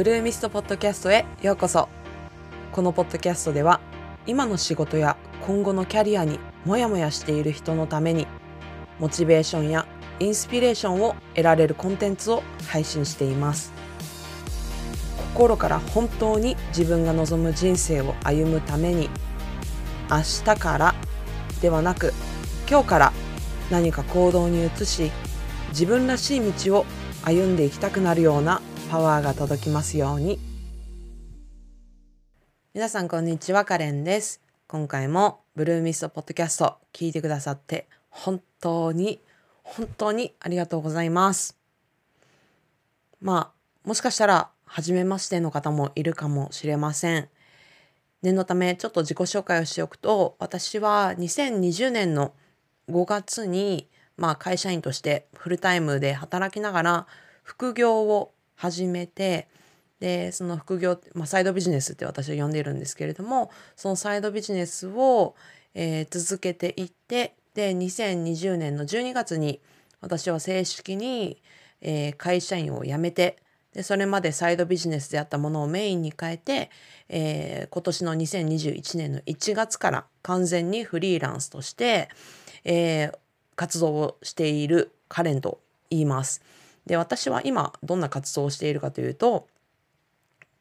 ブルーミストポッドキャストへようこそ。このポッドキャストでは今の仕事や今後のキャリアにモヤモヤしている人のためにモチベーションやインスピレーションを得られるコンテンツを配信しています。心から本当に自分が望む人生を歩むために明日からではなく今日から何か行動に移し自分らしい道を歩んでいきたくなるようなパワーが届きますように。皆さんこんにちはカレンです。今回もブルーミストポッドキャスト聞いてくださって本当に本当にありがとうございます。まあもしかしたら初めましての方もいるかもしれません。念のためちょっと自己紹介をしておくと私は2020年の5月にまあ会社員としてフルタイムで働きながら副業を始めてでその副業、まあ、サイドビジネスって私は呼んでいるんですけれどもそのサイドビジネスを、えー、続けていってで2020年の12月に私は正式に、えー、会社員を辞めてでそれまでサイドビジネスであったものをメインに変えて、えー、今年の2021年の1月から完全にフリーランスとして、えー、活動をしているカレンと言います。で私は今どんな活動をしているかというと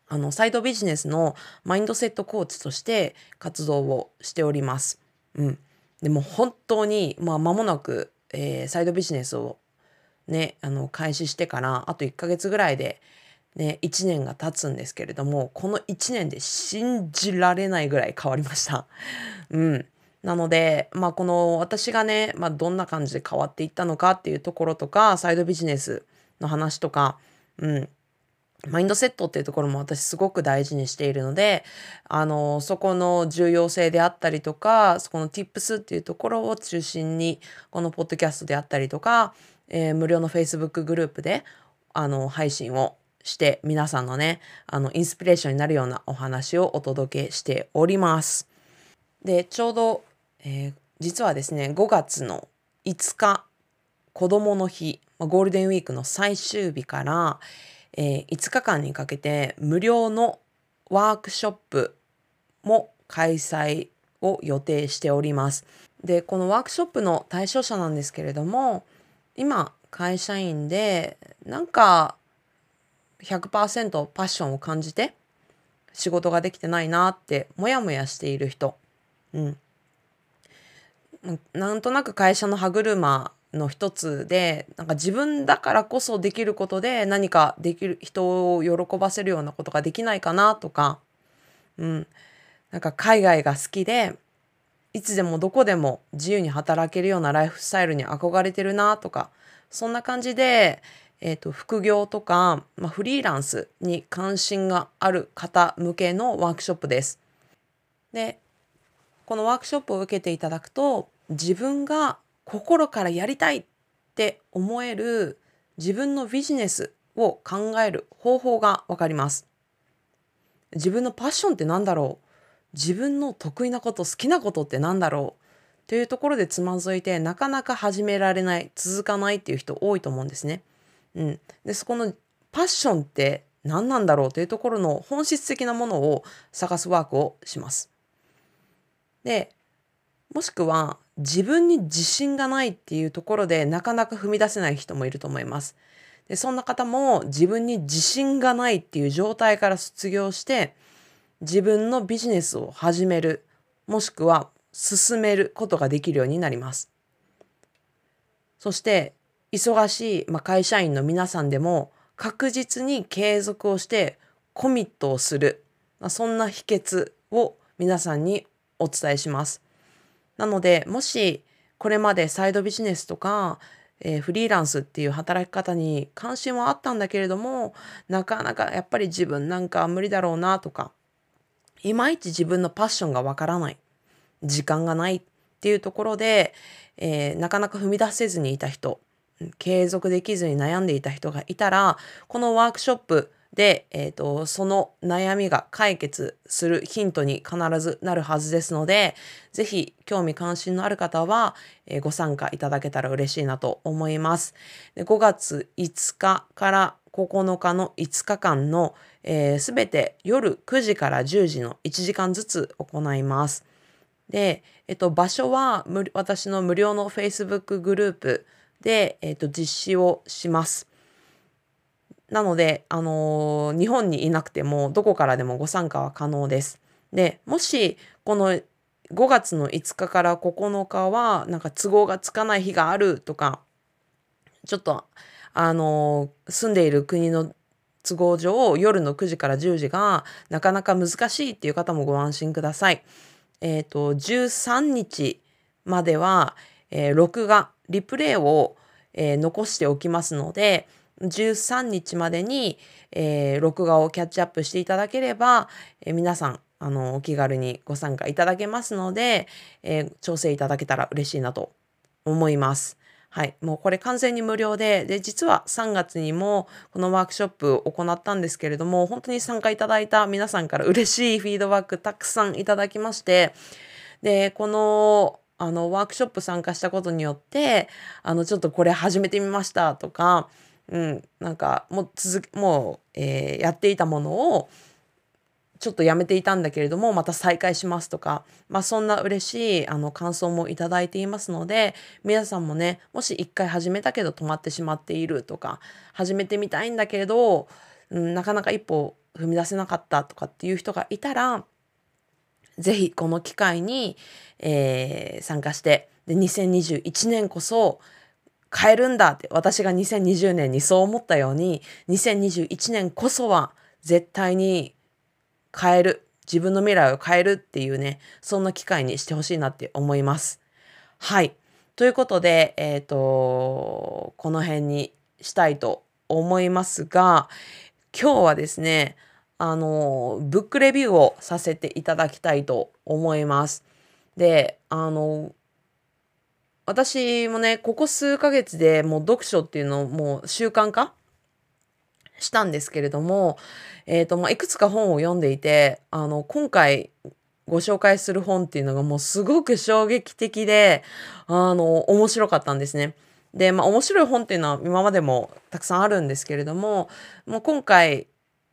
あのサイドビジネスのマインドセットコーチとして活動をしております。うん、でも本当に、まあ、間もなく、えー、サイドビジネスをねあの開始してからあと1ヶ月ぐらいで、ね、1年が経つんですけれどもこの1年で信じられないぐらい変わりました。うん、なので、まあ、この私がね、まあ、どんな感じで変わっていったのかっていうところとかサイドビジネスの話とか、うん、マインドセットっていうところも私すごく大事にしているので、あの、そこの重要性であったりとか、そこの tips っていうところを中心に、このポッドキャストであったりとか、えー、無料の Facebook グループで、あの、配信をして皆さんのね、あの、インスピレーションになるようなお話をお届けしております。で、ちょうど、えー、実はですね、5月の5日、子供の日、まあゴールデンウィークの最終日から、えー、5日間にかけて無料のワークショップも開催を予定しております。で、このワークショップの対象者なんですけれども、今、会社員で、なんか100%パッションを感じて仕事ができてないなってモヤモヤしている人。うん。なんとなく会社の歯車の一つでなんか自分だからこそできることで何かできる人を喜ばせるようなことができないかなとか、うん、なんか海外が好きでいつでもどこでも自由に働けるようなライフスタイルに憧れてるなとかそんな感じで、えーと、副業とか、まあ、フリーランスに関心がある方向けのワークショップです。でこのワークショップを受けていただくと自分が心からやりたいって思える自分のビジネスを考える方法がわかります。自分のパッションって何だろう？自分の得意なこと好きなことって何だろう？というところでつまずいてなかなか始められない続かないっていう人多いと思うんですね。うん、でそこのパッションって何なんだろう？というところの本質的なものを探すワークをします。でもしくは自分に自信がないっていうところでなかなか踏み出せない人もいると思います。でそんな方も自分に自信がないっていう状態から卒業して自分のビジネスを始めるもしくは進めることができるようになります。そして忙しい、まあ、会社員の皆さんでも確実に継続をしてコミットをする、まあ、そんな秘訣を皆さんにお伝えします。なのでもしこれまでサイドビジネスとか、えー、フリーランスっていう働き方に関心はあったんだけれどもなかなかやっぱり自分なんか無理だろうなとかいまいち自分のパッションがわからない時間がないっていうところで、えー、なかなか踏み出せずにいた人継続できずに悩んでいた人がいたらこのワークショップで、えーと、その悩みが解決するヒントに必ずなるはずですので、ぜひ興味関心のある方は、えー、ご参加いただけたら嬉しいなと思います。で5月5日から9日の5日間のすべ、えー、全て夜9時から10時の1時間ずつ行います。で、えっと、場所は私の無料の Facebook グループで、えっと、実施をします。なので、あのー、日本にいなくてもどこからでもご参加は可能です。で、もしこの5月の5日から9日はなんか都合がつかない日があるとか、ちょっとあのー、住んでいる国の都合上夜の9時から10時がなかなか難しいっていう方もご安心ください。えっ、ー、と、13日までは、え、録画、リプレイを、え、残しておきますので、13日までに、えー、録画をキャッチアップしていただければ、えー、皆さん、あの、お気軽にご参加いただけますので、えー、調整いただけたら嬉しいなと思います。はい。もうこれ完全に無料で、で、実は3月にもこのワークショップを行ったんですけれども、本当に参加いただいた皆さんから嬉しいフィードバックたくさんいただきまして、で、この、あの、ワークショップ参加したことによって、あの、ちょっとこれ始めてみましたとか、うん、なんか、もう続、もう、えー、やっていたものを、ちょっとやめていたんだけれども、また再開しますとか、まあそんな嬉しいあの感想もいただいていますので、皆さんもね、もし一回始めたけど止まってしまっているとか、始めてみたいんだけれど、うん、なかなか一歩踏み出せなかったとかっていう人がいたら、ぜひこの機会に、えー、参加して、で、2021年こそ変えるんだって、私が2020年にそう思ったように、2021年こそは絶対に変える、自分の未来を変えるっていうね、そんな機会にしてほしいなって思います。はい。ということで、えっ、ー、と、この辺にしたいと思いますが、今日はですね、あの、ブックレビューをさせていただきたいと思います。で、あの、私もね、ここ数ヶ月でもう読書っていうのをもう習慣化したんですけれども、えっ、ー、と、まあ、いくつか本を読んでいて、あの、今回ご紹介する本っていうのがもうすごく衝撃的で、あの、面白かったんですね。で、まあ、面白い本っていうのは今までもたくさんあるんですけれども、もう今回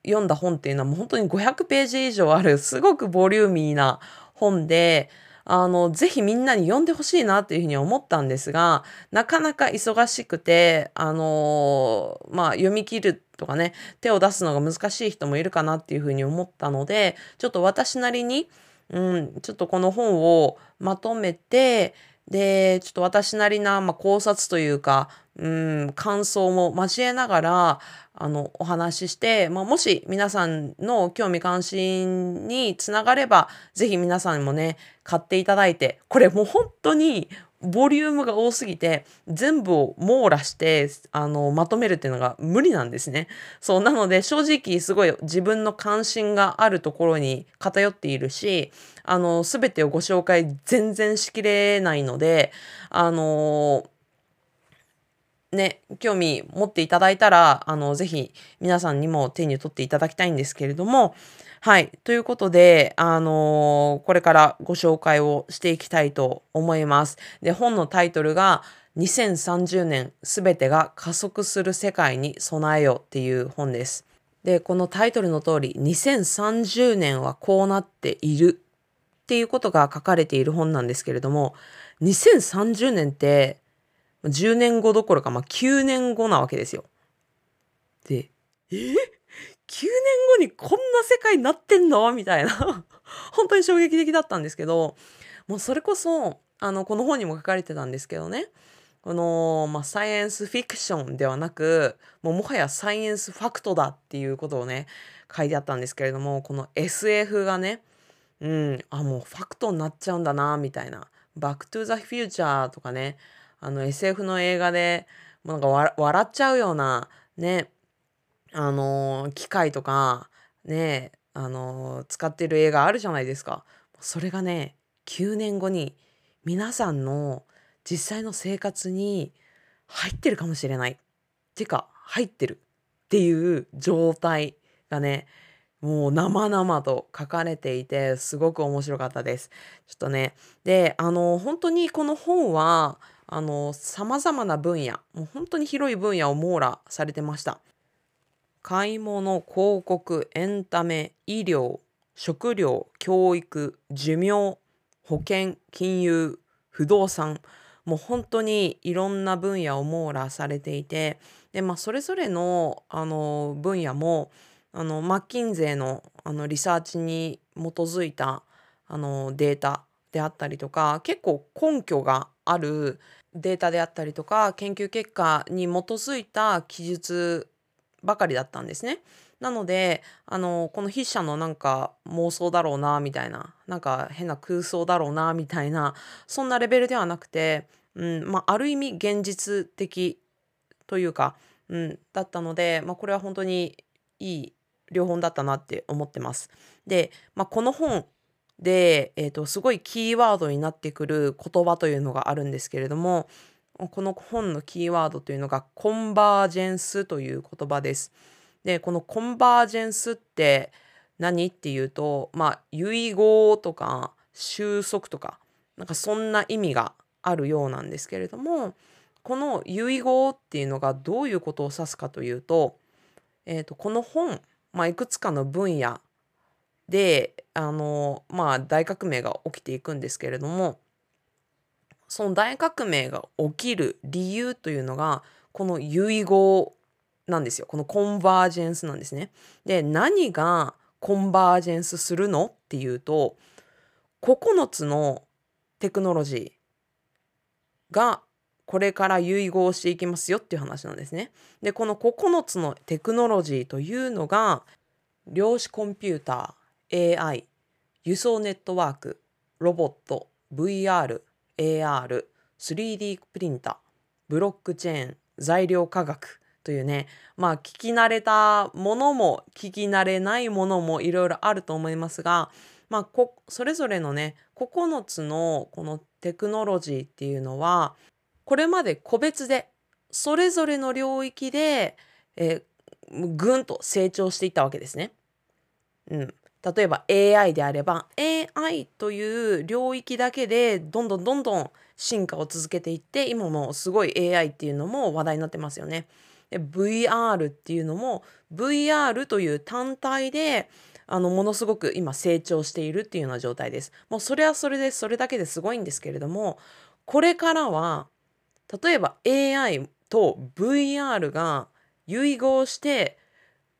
読んだ本っていうのはもう本当に500ページ以上あるすごくボリューミーな本で、あの、ぜひみんなに読んでほしいなっていうふうに思ったんですが、なかなか忙しくて、あのまあ、読み切るとかね、手を出すのが難しい人もいるかなっていうふうに思ったので、ちょっと私なりに、うん、ちょっとこの本をまとめて、で、ちょっと私なりな、まあ、考察というか、うん、感想も交えながら、あの、お話しして、まあ、もし皆さんの興味関心につながれば、ぜひ皆さんもね、買っていただいて、これもう本当にボリュームが多すぎて、全部を網羅して、あの、まとめるっていうのが無理なんですね。そう、なので正直すごい自分の関心があるところに偏っているし、あの、すべてをご紹介全然しきれないので、あのね、興味持っていただいたら、あの、ぜひ皆さんにも手に取っていただきたいんですけれども、はい。ということで、あのー、これからご紹介をしていきたいと思います。で、本のタイトルが、2030年すべてが加速する世界に備えよっていう本です。で、このタイトルの通り、2030年はこうなっているっていうことが書かれている本なんですけれども、2030年って10年後どころか、まあ、9年後なわけですよ。で、え ?9 年後にこんな世界になってんの？みたいな 本当に衝撃的だったんですけど、もうそれこそ、あの、この本にも書かれてたんですけどね、この、まあ、サイエンスフィクションではなく、もうもはやサイエンスファクトだっていうことをね、書いてあったんですけれども、この SF がね、うん、あ、もうファクトになっちゃうんだな、みたいな。バックトゥザフューチャーとかね、あの SF の映画でも、なんか笑っちゃうような、ね、あのー、機械とか、ね、あのー、使ってる映画あるじゃないですか。それがね、9年後に皆さんの実際の生活に入ってるかもしれないっ。てか、入ってるっていう状態がね、もう生々と書かれていて、すごく面白かったです。ちょっとね。で、あの、本当にこの本は、あの、様々な分野、もう本当に広い分野を網羅されてました。買い物広告エンタメ医療食料教育寿命保険金融不動産もう本当にいろんな分野を網羅されていてで、まあ、それぞれのあの分野もあのマッキンゼーのあのリサーチに基づいたあのデータであったりとか結構根拠があるデータであったりとか研究結果に基づいた記述ばかりだったんですね。なのであのこの筆者のなんか妄想だろうなみたいななんか変な空想だろうなみたいなそんなレベルではなくて、うんまあ、ある意味現実的というか、うん、だったので、まあ、これは本当にいい両本だったなって思ってます。で、まあ、この本で、えーと、すごいキーワードになってくる言葉というのがあるんですけれどもこの本のキーワードというのがコンバージェンスという言葉です。でこのコンバージェンスって何っていうとまあ遺語とか収束とかなんかそんな意味があるようなんですけれどもこの遺語っていうのがどういうことを指すかというと,、えーと、この本、まあ、いくつかの分野であのまあ大革命が起きていくんですけれどもその大革命が起きる理由というのがこの遺語なんですよこのコンバージェンスなんですね。で何がコンバージェンスするのっていうと9つのテクノロジーがこれから遺合していきますよっていう話なんですね。でこの9つのテクノロジーというのが量子コンピューター AI 輸送ネットワークロボット VR AR 3D プリンターブロックチェーン材料科学というねまあ聞き慣れたものも聞き慣れないものもいろいろあると思いますがまあこそれぞれのね9つのこのテクノロジーっていうのはこれまで個別でそれぞれの領域で、えー、ぐんと成長していったわけですね。うん、例えば AI であれば AI という領域だけでどんどんどんどん進化を続けていって今もすごい AI っていうのも話題になってますよね。で VR っていうのも VR という単体であのものすごく今成長しているっていうような状態です。もうそれはそれでそれだけですごいんですけれどもこれからは例えば AI と VR が融合して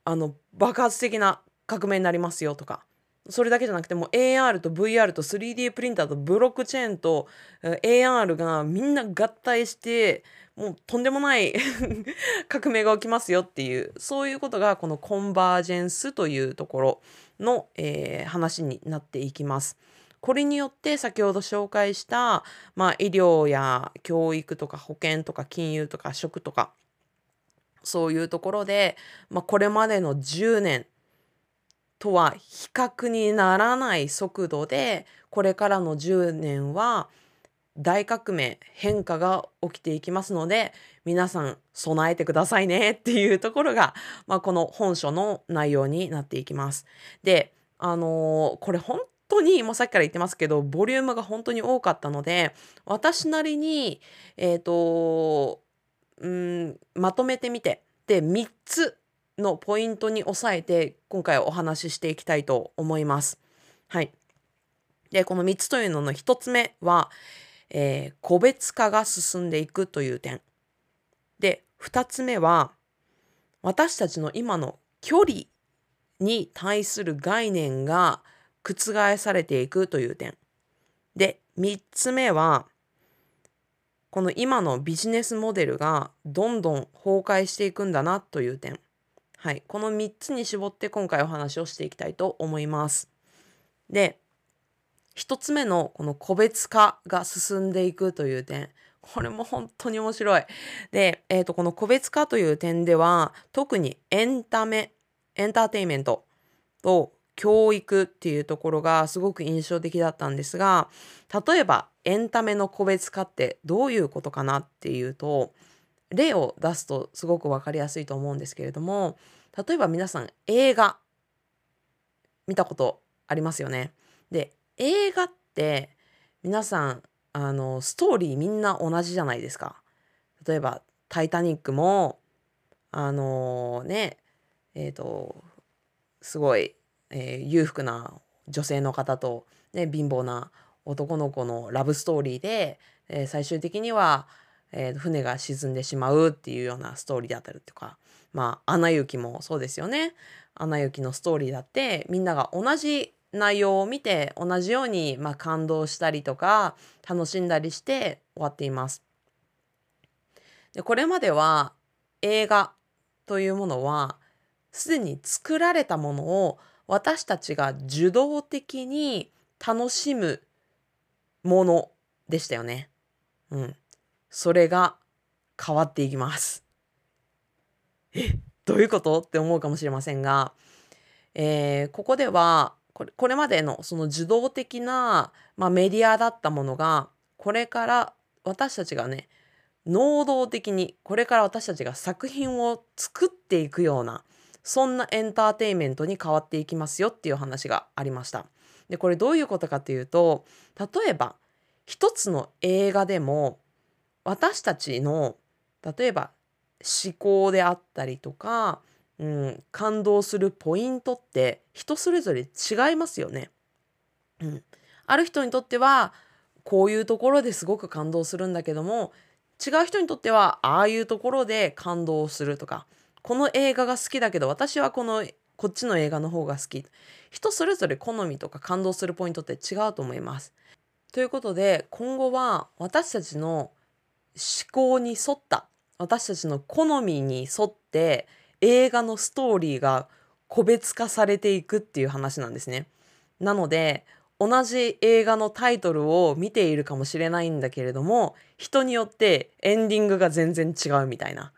あの爆発的な革命になりますよとかそれだけじゃなくても AR と VR と 3D プリンターとブロックチェーンと AR がみんな合体してもうとんでもない 革命が起きますよっていうそういうことがこのコンバージェンスというところの、えー、話になっていきます。これによって先ほど紹介した、まあ、医療や教育とか保険とか金融とか食とかそういうところで、まあ、これまでの10年とは比較にならない速度でこれからの10年は大革命変化が起きていきますので皆さん備えてくださいね っていうところが、まあ、この本書の内容になっていきます。であのー、これ本当にもうさっきから言ってますけどボリュームが本当に多かったので私なりにえっ、ー、とうんまとめてみてで3つのポイントに押さえて今回お話ししていきたいと思います。はい。でこの3つというのの1つ目は、えー、個別化が進んでいくという点。で、2つ目は、私たちの今の距離に対する概念が覆されていくという点。で、3つ目は、この今のビジネスモデルがどんどん崩壊していくんだなという点。はい、この3つに絞って今回お話をしていきたいと思います。で、1つ目のこの個別化が進んでいくという点これも本当に面白い。で、えー、とこの個別化という点では特にエンタメエンターテインメントと教育っていうところがすごく印象的だったんですが例えばエンタメの個別化ってどういうことかなっていうと例を出すとすごく分かりやすいと思うんですけれども例えば皆さん映画見たことありますよね。で映画って皆さんあのストーリーみんな同じじゃないですか。例えば「タイタニックも」あのねえーと、すごい、えー、裕福な女性の方と、ね、貧乏な男の子のラブストーリーで、え、最終的には、え、船が沈んでしまうっていうようなストーリーだったりとかまあ「アナ雪」もそうですよね。アナ雪のストーリーだってみんなが同じ内容を見て同じように、まあ、感動したりとか楽しんだりして終わっています。でこれまでは映画というものはすでに作られたものを私たちが受動的に楽しむものでしたよね。うん。それが変わっていきます。えどういうこと？って思うかもしれませんが、えー、ここではこれこれまでのその受動的な、まあ、メディアだったものがこれから私たちがね能動的にこれから私たちが作品を作っていくようなそんなエンターテインメントに変わっていきますよっていう話がありました。でこれどういうことかというと例えば一つの映画でも私たちの例えば思考であったりとか、うん、感動するポイントって人それぞれ違いますよね。うん、ある人にとってはこういうところですごく感動するんだけども違う人にとってはああいうところで感動するとかこの映画が好きだけど私はこのこっちの映画の方が好き人それぞれ好みとか感動するポイントって違うと思います。ということで今後は私たちの思考に沿った私たちの好みに沿って映画のストーリーが個別化されていくっていう話なんですね。なので同じ映画のタイトルを見ているかもしれないんだけれども人によってエンディングが全然違うみたいな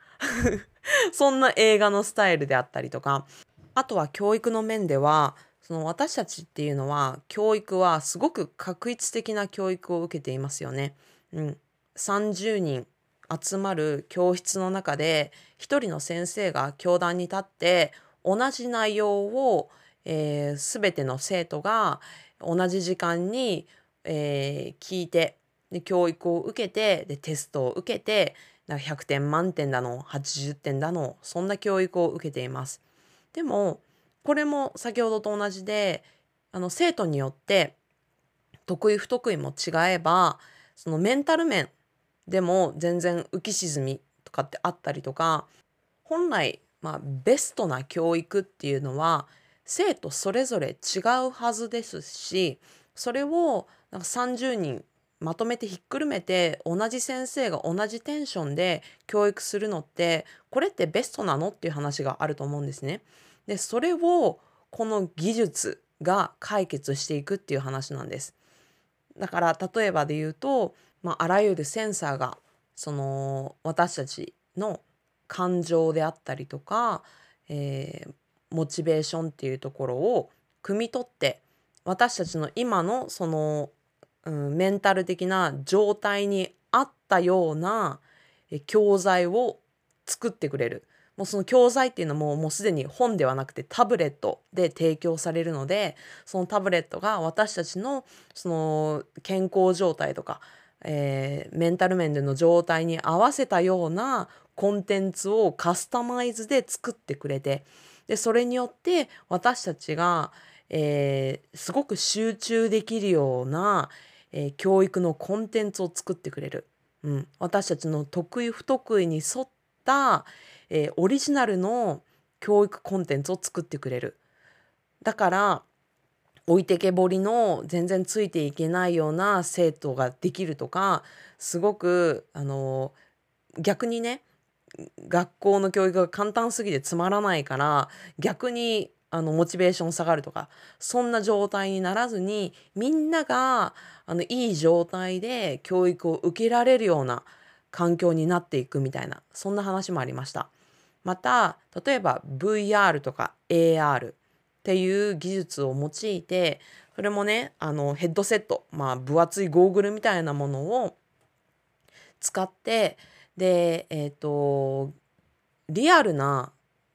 そんな映画のスタイルであったりとかあとは教育の面ではその私たちっていうのは教育はすごく確一的な教育を受けていますよね。うん、30人集まる教室の中で一人の先生が教壇に立って同じ内容を、えー、全ての生徒が同じ時間に、えー、聞いてで教育を受けてでテストを受けてなんか100点満点だの80点だのそんな教育を受けています。でもこれも先ほどと同じであの生徒によって得意不得意も違えばそのメンタル面でも全然浮き沈みとかってあったりとか本来、まあ、ベストな教育っていうのは生徒それぞれ違うはずですしそれをなんか30人まとめてひっくるめて同じ先生が同じテンションで教育するのってこれってベストなのっていう話があると思うんですね。でそれをこの技術が解決していくっていう話なんです。だから例えばで言うと、まあ、あらゆるセンサーがその私たちの感情であったりとか、えー、モチベーションっていうところを汲み取って私たちの今のそのうん、メンタル的な状態に合ったような教材を作ってくれる。もうその教材っていうのももうすでに本ではなくてタブレットで提供されるのでそのタブレットが私たちのその健康状態とか、えー、メンタル面での状態に合わせたようなコンテンツをカスタマイズで作ってくれてでそれによって私たちが、えー、すごく集中できるような、えー、教育のコンテンツを作ってくれる、うん、私たちの得意不得意に沿った、えー、オリジナルの教育コンテンツを作ってくれる。だから置いてけぼりの全然ついていけないような生徒ができるとかすごくあの逆にね学校の教育が簡単すぎてつまらないから逆にあのモチベーション下がるとかそんな状態にならずにみんながあのいい状態で教育を受けられるような環境になっていくみたいなそんな話もありました。また例えば VR とか AR っていう技術を用いてそれもねあのヘッドセットまあ分厚いゴーグルみたいなものを使ってでえっ、ー、とリアルな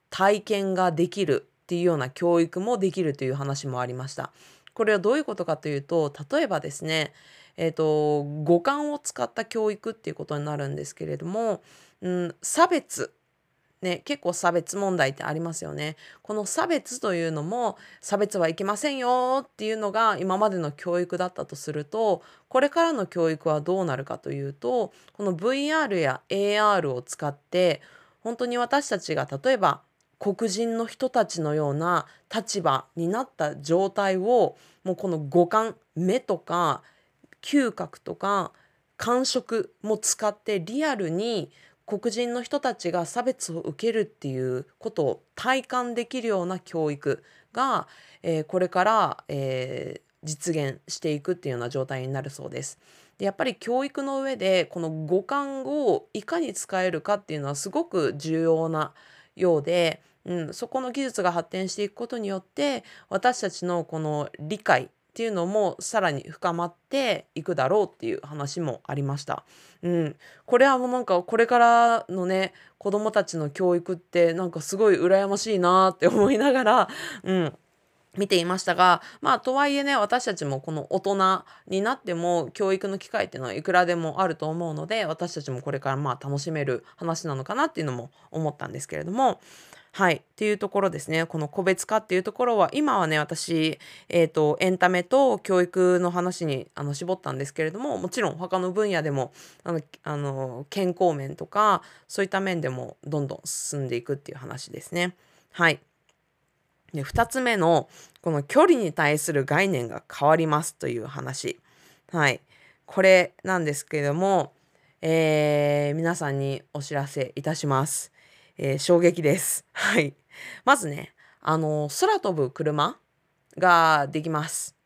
体験ができるっていうような教育もできるという話もありました。これはどういうことかというと例えばですねえーと、五感を使った教育っていうことになるんですけれども、うん、差別、ね、結構差別問題ってありますよね。この差別というのも差別はいけませんよっていうのが今までの教育だったとするとこれからの教育はどうなるかというとこの VR や AR を使って本当に私たちが例えば黒人の人たちのような立場になった状態をもうこの五感目とか嗅覚とか感触も使ってリアルに黒人の人たちが差別を受けるっていうことを体感できるような教育が、えー、これから、えー、実現していくっていうような状態になるそうです。でやっぱり教育の上でこの五感をいかに使えるかっていうのはすごく重要なようで、うん、そこの技術が発展していくことによって私たちのこの理解っていうのもさらに深まっていくだろうっていう話もありました。うん、これはもうなんかこれからのね子どもたちの教育ってなんかすごい羨ましいなって思いながら、うん、見ていましたがまあとはいえね私たちもこの大人になっても教育の機会っていうのはいくらでもあると思うので私たちもこれからまあ楽しめる話なのかなっていうのも思ったんですけれどもはい。っていうところですね。この個別化っていうところは、今はね、私、えっ、ー、と、エンタメと教育の話にあの絞ったんですけれども、もちろん他の分野でも、あの、あの健康面とか、そういった面でもどんどん進んでいくっていう話ですね。はい。で、2つ目の、この距離に対する概念が変わりますという話。はい。これなんですけれども、えー、皆さんにお知らせいたします。えー、衝撃です。はい。まずね、あの、空飛ぶ車ができます。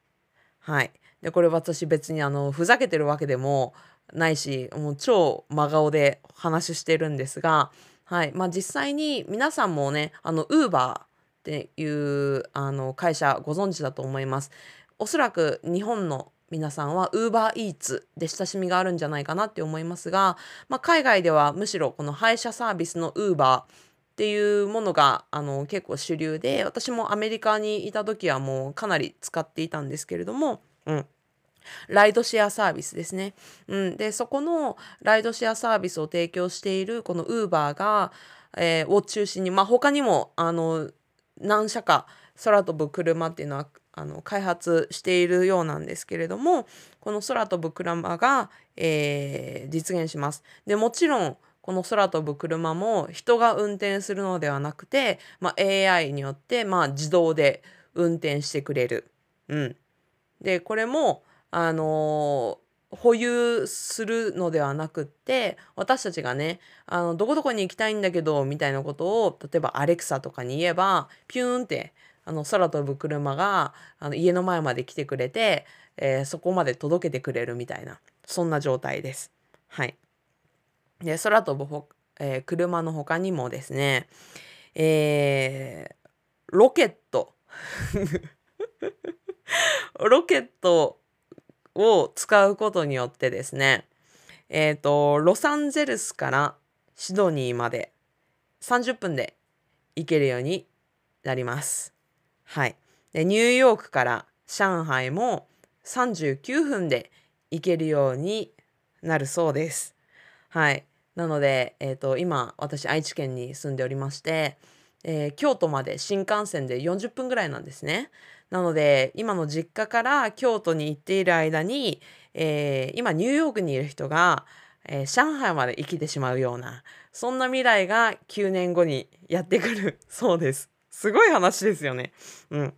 はい。で、これ私別にあの、ふざけてるわけでもないし、もう超真顔で話してるんですが、はい。まあ実際に皆さんもね、あの、ウーバーっていうあの会社ご存知だと思います。おそらく日本の皆さんは UberEats で親しみがあるんじゃないかなって思いますが、まあ、海外ではむしろこの配車サービスの Uber っていうものがあの結構主流で私もアメリカにいた時はもうかなり使っていたんですけれども、うん、ライドシェアサービスですね。うん、でそこのライドシェアサービスを提供しているこの Uber が、えー、を中心に、まあ、他にもあの何社か空飛ぶ車っていうのはあの開発しているようなんですけれどもこの空飛ぶ車が、えー、実現します。でもちろんこの空飛ぶ車も人が運転するのではなくて、まあ、AI によって、まあ、自動で運転してくれる。うん、でこれもあのー、保有するのではなくって私たちがねあのどこどこに行きたいんだけどみたいなことを例えばアレクサとかに言えばピューンってあの空飛ぶ車があの家の前まで来てくれて、えー、そこまで届けてくれるみたいなそんな状態です。はい、で空飛ぶほ、えー、車の他にもですね、えー、ロケット ロケットを使うことによってですねえっ、ー、とロサンゼルスからシドニーまで30分で行けるようになります。はい。でニューヨークから上海も39分で行けるようになるそうです。はい。なので、えーと、今私愛知県に住んでおりまして、えー、京都まで新幹線で40分ぐらいなんですね。なので今の実家から京都に行っている間に、えー、今ニューヨークにいる人が、えー、上海まで生きてしまうようなそんな未来が9年後にやってくるそうです。すごい話ですよね。うん。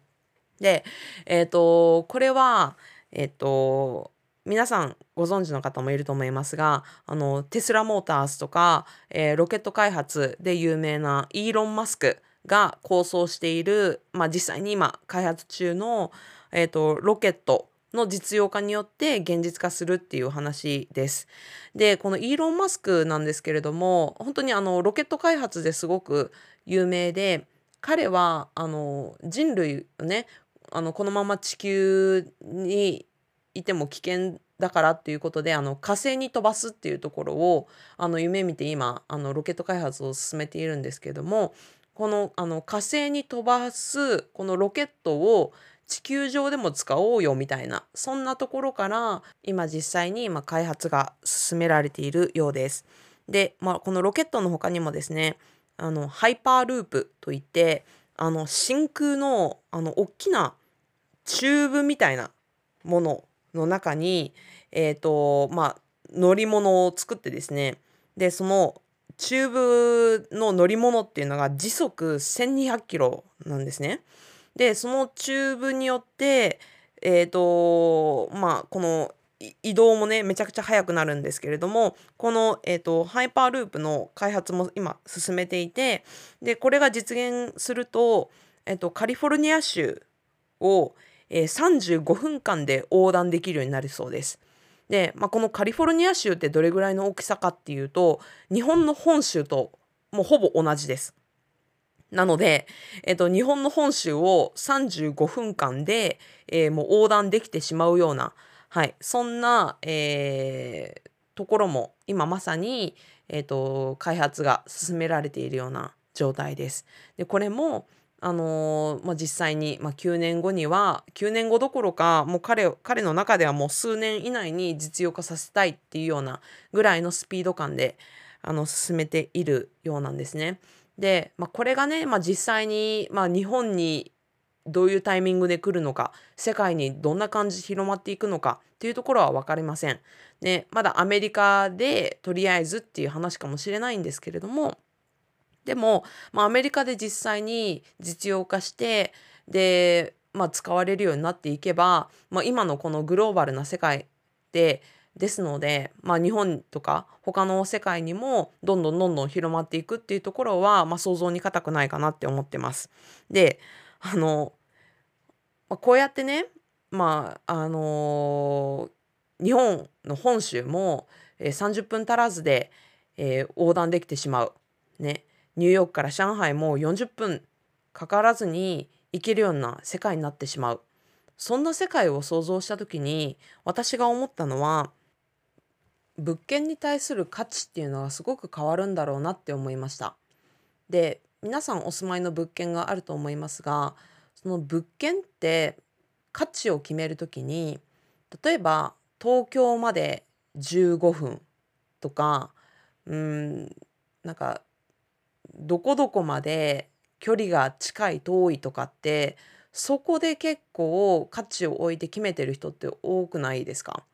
で、え、ー、と、これは、えっ、ー、と、皆さんご存知の方もいると思いますが、あの、テスラモーターズとか、えー、ロケット開発で有名なイーロン・マスクが構想している、まあ実際に今開発中の、えっ、と、ロケットの実用化によって現実化するっていう話です。で、このイーロン・マスクなんですけれども、本当にあの、ロケット開発ですごく有名で、彼はあの人類ねあのこのまま地球にいても危険だからっていうことであの火星に飛ばすっていうところをあの夢見て今あのロケット開発を進めているんですけどもこのあの火星に飛ばすこのロケットを地球上でも使おうよみたいなそんなところから今実際に今開発が進められているようです。で、まあ、このロケットの他にもですねあのハイパーループといってあの真空のあの大きなチューブみたいなものの中に、えーとまあ、乗り物を作ってですねでそのチューブの乗り物っていうのが時速1200キロなんですね。でそのチューブによってえ、ー、とまあこの移動もねめちゃくちゃ速くなるんですけれどもこの、えーと、ハイパーループの開発も今進めていてでこれが実現すると,、えーと、カリフォルニア州を、えー、35分間で横断できるようになるそうです。で、まあ、このカリフォルニア州ってどれぐらいの大きさかっていうと日本の本州ともうほぼ同じです。なので、えっと、日本の本州を35分間で、えー、もう横断できてしまうような、はい、そんな、えー、ところも今まさに、えーと、開発が進められているような状態です。でこれもあのー、まあ、実際に、まあ、9年後には9年後どころかもう彼彼の中ではもう数年以内に実用化させたいっていうようなぐらいのスピード感であの進めているようなんですね。で、まあ、これがね、まあ、実際に、まあ、日本にどういうタイミングで来るのか世界にどんな感じ広まっていくのかっていうところは分かりません。ね、まだアメリカでとりあえずっていう話かもしれないんですけれどもでも、まあ、アメリカで実際に実用化してで、まあ、使われるようになっていけば、まあ、今のこのグローバルな世界でですので、まあ、日本とか他の世界にもどんどんどんどん広まっていくっていうところは、まあ、想像に難くないかなって思ってます。であの、まあ、こうやってねまああのー、日本の本州も、えー、30分足らずで、えー、横断できてしまう。ね、ニューヨークから上海も40分かからずに行けるような世界になってしまう。そんな世界を想像した時に私が思ったのは物件に対する価値っていうのはすごく変わるんだろうなって思いました。で皆さんお住まいの物件があると思いますがその物件って価値を決める時に例えば東京まで15分とかうんなんかどこどこまで距離が近い遠いとかってそこで結構価値を置いて決めてる人って多くないですか？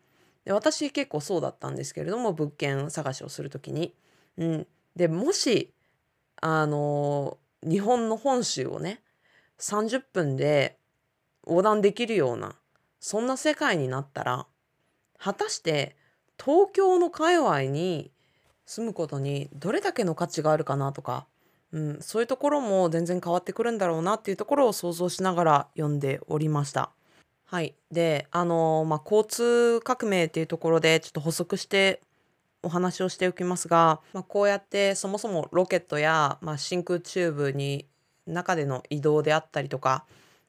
で私結構そうだったんですけれども物件探しをする時に。うん、でもしあの日本の本州をね30分で横断できるようなそんな世界になったら果たして東京の界隈に住むことにどれだけの価値があるかなとか、うん、そういうところも全然変わってくるんだろうなっていうところを想像しながら読んでおりました。はい。で、あの、まあ、交通革命っていうところでちょっと補足してお話をしておきますが、まあ、こうやってそもそもロケットや、まあ、真空チューブに中での移動であったりとか、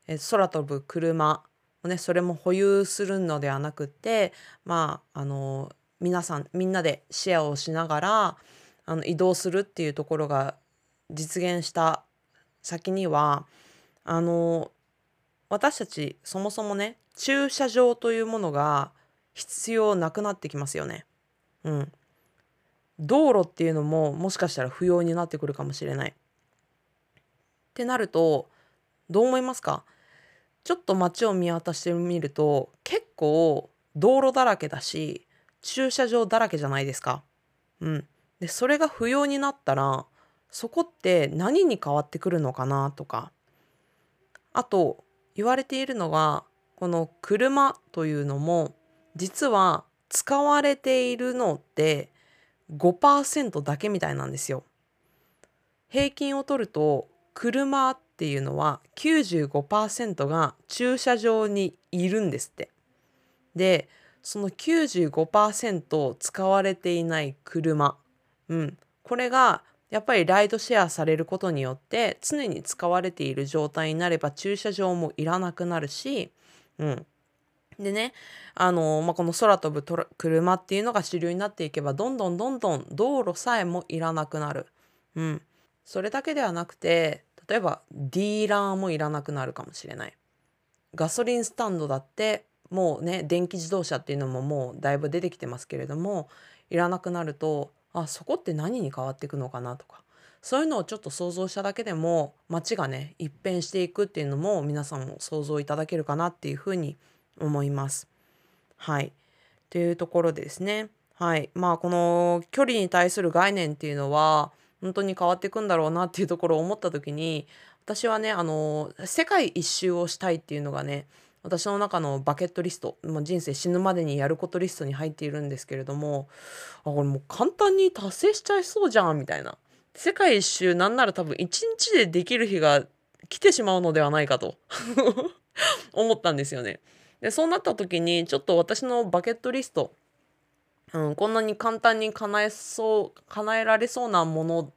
え空飛ぶ車ね、それも保有するのではなくて、まあ、あの、皆さん、みんなでシェアをしながら、あの移動するっていうところが実現した先には、あの、私たちそもそもね駐車場というものが必要なくなってきますよね。うん。道路っていうのももしかしたら不要になってくるかもしれない。ってなるとどう思いますか？ちょっと街を見渡してみると結構道路だらけだし駐車場だらけじゃないですか。うん。でそれが不要になったらそこって何に変わってくるのかなとかあと言われているのはこの車というのも実は使われているのって5%だけみたいなんですよ。平均を取ると車っていうのは95%が駐車場にいるんですって。でその95%使われていない車、うん、これがやっぱりライドシェアされることによって常に使われている状態になれば駐車場もいらなくなるし、うん。でね、あのまあ、この空飛ぶ車っていうのが主流になっていけばどんどんどんどん道路さえもいらなくなる。うん。それだけではなくて例えばディーラーもいらなくなるかもしれない。ガソリンスタンドだってもうね電気自動車っていうのももうだいぶ出てきてますけれどもいらなくなるとあそこって何に変わっていくのかなとかそういうのをちょっと想像しただけでも街がね一変していくっていうのも皆さんも想像いただけるかなっていうふうに思います。思います。はい。というところですね。はい。まあこの距離に対する概念っていうのは本当に変わっていくんだろうなっていうところを思った時に私はねあの世界一周をしたいっていうのがね私の中のバケットリスト、まあ、人生死ぬまでにやることリストに入っているんですけれどもあこれもう簡単に達成しちゃいそうじゃんみたいな。世界一周なんなら多分1日でできる日が来てしまうのではないかと 思ったんですよね。でそうなった時にちょっと私のバケットリストうん、こんなに簡単に叶えそう叶えられそうなもの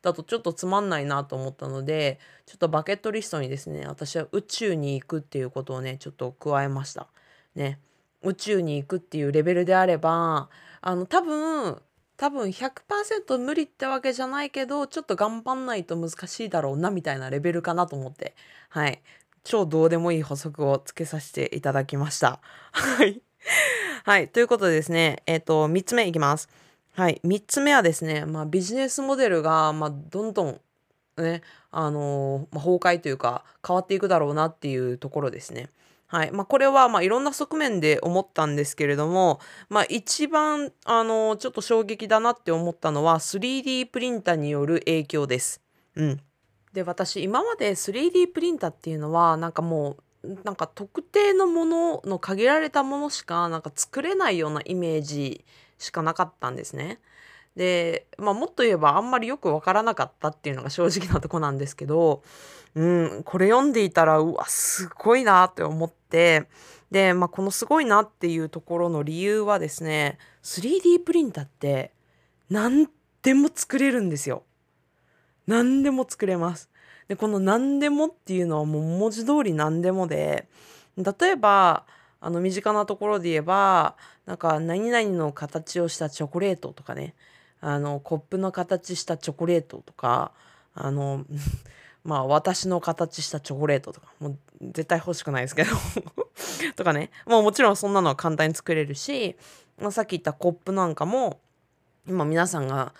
だとちょっとつまんないなと思ったのでちょっとバケットリストにですね私は宇宙に行くっていうことをねちょっと加えました。ね。宇宙に行くっていうレベルであればあの多分多分100%無理ってわけじゃないけどちょっと頑張んないと難しいだろうなみたいなレベルかなと思って。はい。超どうでもいい補足をつけさせていただきました。はいはい。ということでですね、えっ、ー、と、3つ目いきます。はい。3つ目はですね、まあ、ビジネスモデルが、まあ、どんどん、ね、あのー、まあ、崩壊というか、変わっていくだろうなっていうところですね。はい。まあ、これは、まあ、いろんな側面で思ったんですけれども、まあ、一番、あのー、ちょっと衝撃だなって思ったのは、3D プリンターによる影響です。うん。で、私、今まで 3D プリンターっていうのは、なんかもう、なんか特定のものの限られたものしかなんか作れないようなイメージしかなかったんですね。で、まあ、もっと言えばあんまりよく分からなかったっていうのが正直なとこなんですけど、うん、これ読んでいたらうわすごいなって思ってで、まあ、このすごいなっていうところの理由はですね 3D プリンターって何でも作れるんですよ。何でも作れます。でこの何でもっていうのはもう文字通り何でもで例えばあの身近なところで言えばなんか何々の形をしたチョコレートとかね。あのコップの形したチョコレートとかあの まあ私の形したチョコレートとかもう絶対欲しくないですけど。とかね。まあもちろんそんなのは簡単に作れるし、まあ、さっき言ったコップなんかも今皆さんが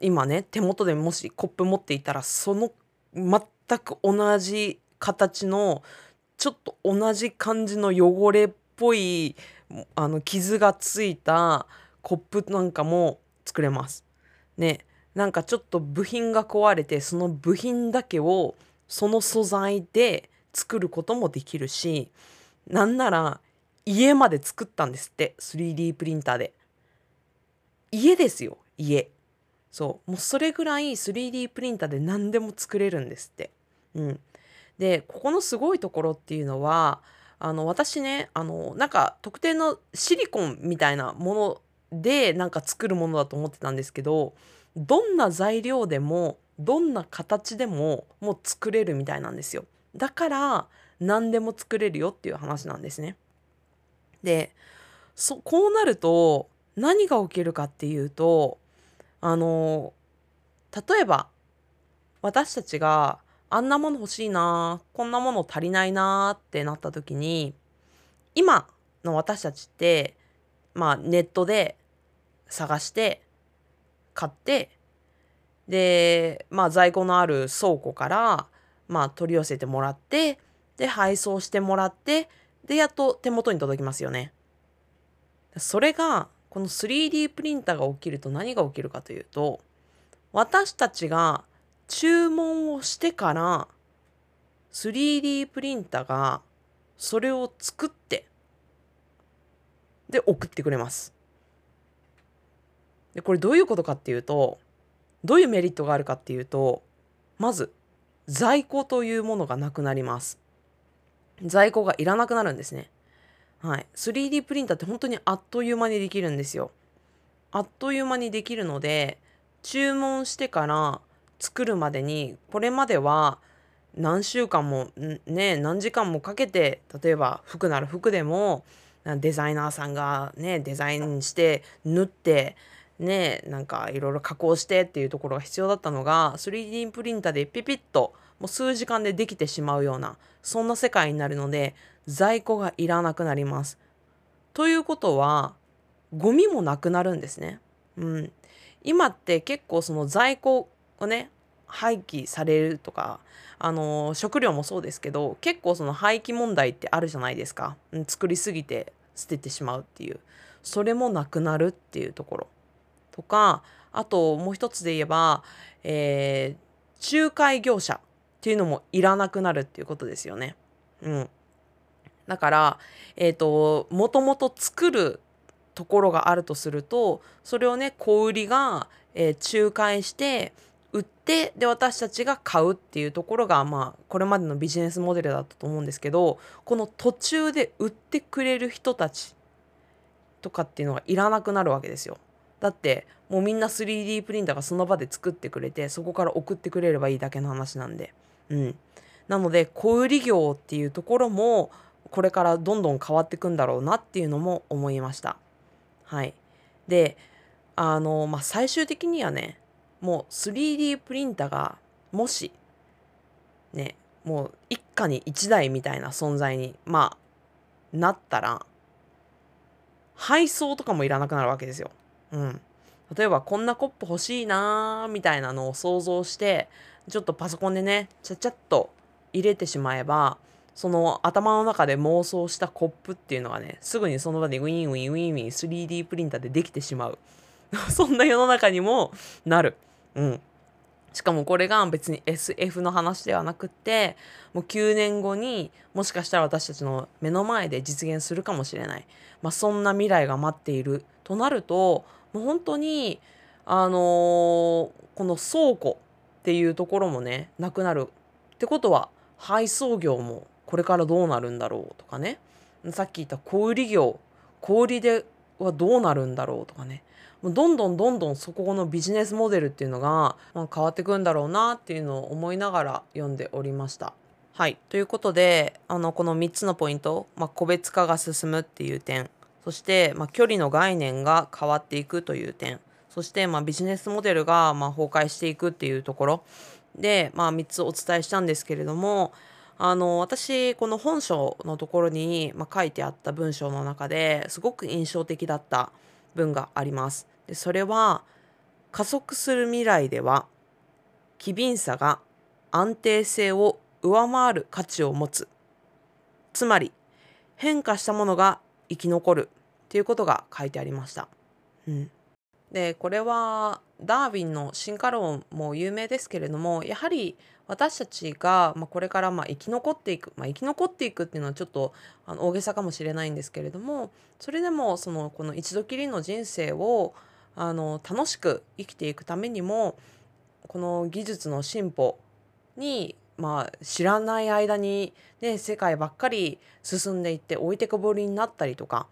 今ね手元でもしコップ持っていたらその全く同じ形のちょっと同じ感じの汚れっぽいあの傷がついたコップなんかも作れます。ねなんかちょっと部品が壊れてその部品だけをその素材で作ることもできるしなんなら家まで作ったんですって 3D プリンターで。家ですよ家。そう。もうそれぐらい 3D プリンターで何でも作れるんですって。うん、でここのすごいところっていうのはあの私ねあのなんか特定のシリコンみたいなものでなんか作るものだと思ってたんですけどどんな材料でもどんな形でももう作れるみたいなんですよ。だから何でも作れるよっていう話なんですね。でそこうなると何が起きるかっていうとあの例えば私たちがあんなもの欲しいなこんなもの足りないなってなった時に今の私たちってまあネットで探して買ってでまあ在庫のある倉庫からまあ取り寄せてもらってで配送してもらってでやっと手元に届きますよね。それがこの 3D プリンターが起きると何が起きるかというと私たちが注文をしてから 3D プリンターがそれを作ってで送ってくれます。でこれどういうことかっていうとどういうメリットがあるかっていうとまず在庫というものがなくなります。在庫がいらなくなるんですね。はい、3D プリンターって本当にあっという間にできるんですよ。あっという間にできるので注文してから作るまでにこれまでは何週間もね何時間もかけて例えば服なら服でもデザイナーさんがねデザインして縫ってねなんかいろいろ加工してっていうところが必要だったのが 3D プリンターでピピッともう数時間でできてしまうようなそんな世界になるので在庫がいらなくなります。ということはゴミもなくなるんですね。うん、今って結構その在庫をね廃棄されるとかあの食料もそうですけど結構その廃棄問題ってあるじゃないですか、うん、作りすぎて捨ててしまうっていうそれもなくなるっていうところとかあともう一つで言えば、えー、仲介業者っていうのもいらなくなるっていうことですよね。うん、だからえっ、ー、ともともと作るところがあるとするとそれをね小売りが、えー、仲介して売ってで私たちが買うっていうところがまあこれまでのビジネスモデルだったと思うんですけどこの途中で売ってくれる人たちとかっていうのがいらなくなるわけですよ。だってもうみんな 3D プリンターがその場で作ってくれてそこから送ってくれればいいだけの話なんで。うん、なので小売業っていうところもこれからどんどん変わっていくんだろうなっていうのも思いました。はい、であの、まあ、最終的にはねもう 3D プリンターがもしねもう一家に一台みたいな存在にまあなったら配送とかもいらなくなるわけですよ。うん、例えばこんなコップ欲しいなーみたいなのを想像してちょっとパソコンでねちゃちゃっと入れてしまえばその頭の中で妄想したコップっていうのがねすぐにその場でウィンウィンウィンウィン 3D プリンターでできてしまう そんな世の中にもなる。うん。しかもこれが別に SF の話ではなくってもう9年後にもしかしたら私たちの目の前で実現するかもしれない、まあ、そんな未来が待っているとなるともう本当にあのー、この倉庫っていうところもねなくなるってことは配送業もこれからどうなるんだろうとかね。さっき言った小売業。小売ではどうなるんだろうとかね。もうどんどんどんどんそこのビジネスモデルっていうのが、ま、変わってくんだろうなっていうのを思いながら読んでおりました。はい。ということで、あの、この3つのポイント、まあ、個別化が進むっていう点、そして、まあ、距離の概念が変わっていくという点、そして、まあ、ビジネスモデルが、ま、崩壊していくっていうところ。で、まあ、3つお伝えしたんですけれども、あの私この本書のところに、まあ、書いてあった文章の中ですごく印象的だった文があります。でそれは加速する未来では機敏さが安定性を上回る価値を持つつまり変化したものが生き残るっていうことが書いてありました。うん、でこれはダーウィンの進化論も有名ですけれどもやはり私たちが、まあ、これからまあ生き残っていく、まあ、生き残っていくっていうのはちょっとあの大げさかもしれないんですけれどもそれでもそのこの一度きりの人生をあの楽しく生きていくためにもこの技術の進歩にまあ知らない間に、ね、世界ばっかり進んでいって置いてくぼりになったりとか、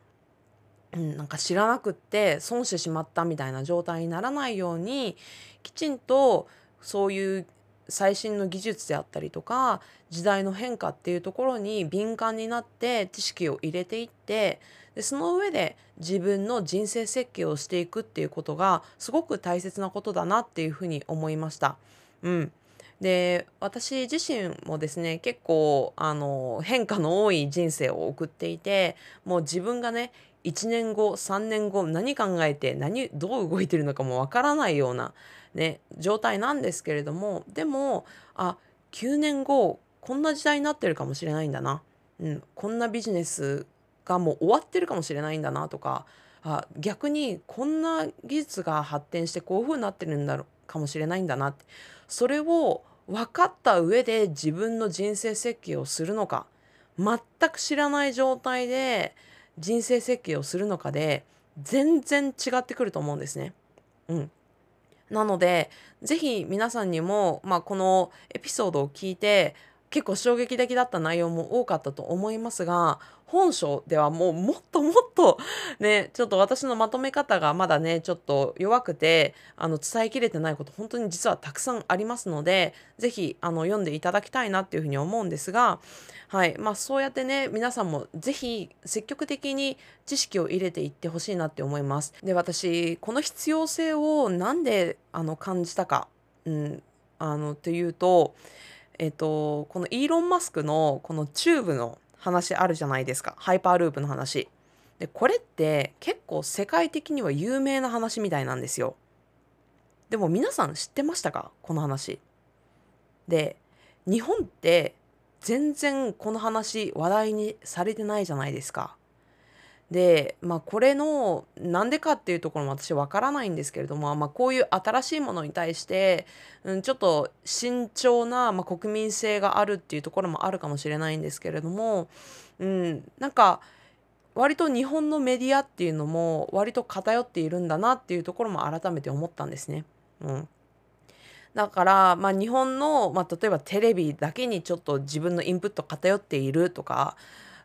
うん、なんか知らなくって損してしまったみたいな状態にならないようにきちんとそういう最新の技術であったりとか時代の変化っていうところに敏感になって知識を入れていってでその上で自分の人生設計をしていくっていうことがすごく大切なことだなっていうふうに思いました。うん、で私自身もですね結構あの変化の多い人生を送っていてもう自分がね1年後3年後何考えて何どう動いてるのかもわからないようなね、状態なんですけれどもでもあ9年後こんな時代になってるかもしれないんだな、うん、こんなビジネスがもう終わってるかもしれないんだなとかあ逆にこんな技術が発展してこういう風になってるんだろうかもしれないんだなってそれを分かった上で自分の人生設計をするのか全く知らない状態で人生設計をするのかで全然違ってくると思うんですね。うん、なので是非皆さんにも、まあ、このエピソードを聞いて結構衝撃的だった内容も多かったと思いますが本書ではもうもっともっとねちょっと私のまとめ方がまだねちょっと弱くてあの伝えきれてないこと本当に実はたくさんありますので是非読んでいただきたいなっていうふうに思うんですがはいまあそうやってね皆さんも是非積極的に知識を入れていってほしいなって思います。で私この必要性をなんであの感じたか、うん、あのっていうとえっとこのイーロン・マスクのこのチューブの話あるじゃないですか。ハイパーループの話。でこれって結構世界的には有名な話みたいなんですよ。でも皆さん知ってましたか？この話。で日本って全然この話話題にされてないじゃないですか。でまあこれのなんでかっていうところも私わからないんですけれども、まあ、こういう新しいものに対して、うん、ちょっと慎重な、まあ、国民性があるっていうところもあるかもしれないんですけれども、うん、なんか割と日本のメディアっていうのも割と偏っているんだなっていうところも改めて思ったんですね。うん、だから、まあ、日本の、まあ、例えばテレビだけにちょっと自分のインプット偏っているとか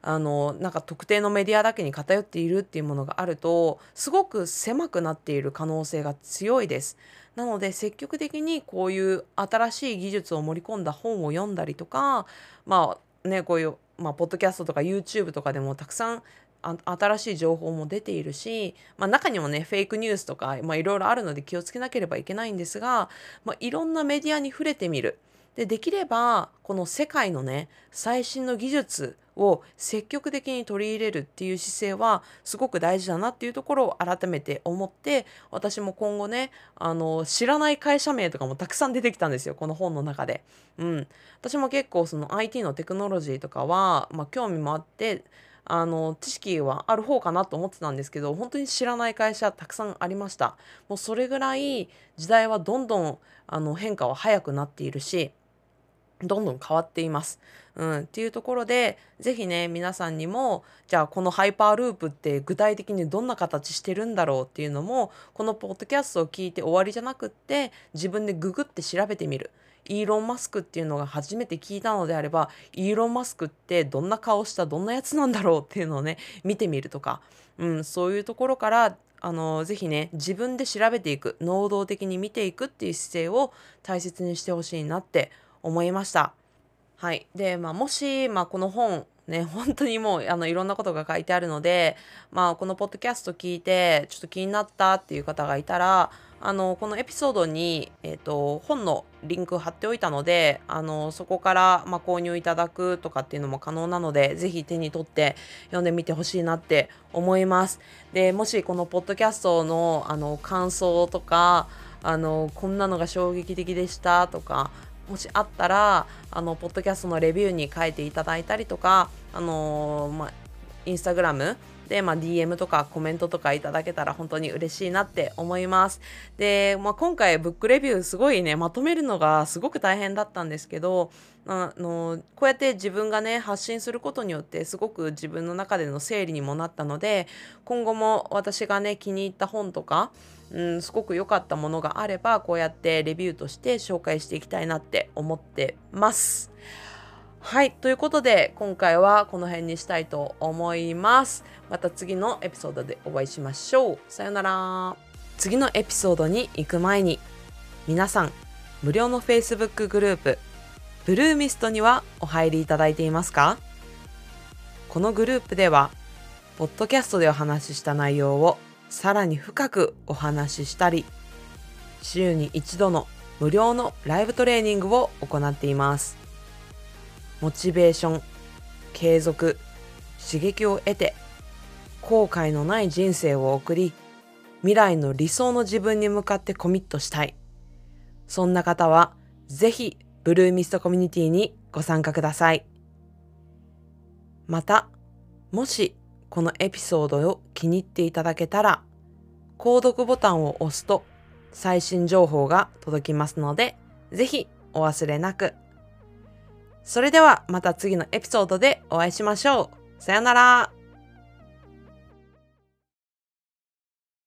あのなんか特定のメディアだけに偏っているっていうものがあるとすごく狭くなっている可能性が強いです。なので積極的にこういう新しい技術を盛り込んだ本を読んだりとかまあねこういう、まあ、ポッドキャストとか YouTube とかでもたくさん新しい情報も出ているし、まあ、中にもねフェイクニュースとかいろいろあるので気をつけなければいけないんですが、まあ、いろんなメディアに触れてみるでできればこの世界のね最新の技術を積極的に取り入れるっていう姿勢はすごく大事だなっていうところを改めて思って私も今後ねあの知らない会社名とかもたくさん出てきたんですよこの本の中で。うん、私も結構その IT のテクノロジーとかは、まあ、興味もあってあの知識はある方かなと思ってたんですけど本当に知らない会社たくさんありましたもうそれぐらい時代はどんどんあの変化は早くなっているしどんどん変わっています。うん、っていうところで是非ね皆さんにもじゃあこのハイパーループって具体的にどんな形してるんだろうっていうのもこのポッドキャストを聞いて終わりじゃなくって自分でググって調べてみる。イーロン・マスクっていうのが初めて聞いたのであればイーロン・マスクってどんな顔したどんなやつなんだろうっていうのをね見てみるとか、うん、そういうところからあのぜひね自分で調べていく能動的に見ていくっていう姿勢を大切にしてほしいなって思いま思いました。はい。で、まあ、もし、まあ、この本、ね、本当にもうあのいろんなことが書いてあるので、まあ、このポッドキャスト聞いてちょっと気になったっていう方がいたらあのこのエピソードに、えーと、本のリンク貼っておいたのであのそこから、まあ、購入いただくとかっていうのも可能なのでぜひ手に取って読んでみてほしいなって思います。でもしこのポッドキャストのあの感想とかあのこんなのが衝撃的でしたとかもしあったらあのポッドキャストのレビューに書いていただいたりとかあのー、まあインスタグラムで、まあ、DM とかコメントとかいただけたら本当に嬉しいなって思います。で、まあ、今回ブックレビューすごいね、まとめるのがすごく大変だったんですけど、あのこうやって自分がね発信することによってすごく自分の中での整理にもなったので今後も私がね気に入った本とか、うん、すごく良かったものがあればこうやってレビューとして紹介していきたいなって思ってます。はい。ということで、今回はこの辺にしたいと思います。また次のエピソードでお会いしましょう。さよなら。次のエピソードに行く前に、皆さん、無料の Facebook グループ、ブルーミストにはお入りいただいていますか？このグループでは、ポッドキャストでお話しした内容をさらに深くお話ししたり、週に一度の無料のライブトレーニングを行っています。モチベーション継続刺激を得て後悔のない人生を送り未来の理想の自分に向かってコミットしたいそんな方はぜひブルーミストコミュニティにご参加くださいまたもしこのエピソードを気に入っていただけたら購読ボタンを押すと最新情報が届きますのでぜひお忘れなく。それではまた次のエピソードでお会いしましょう。さよなら。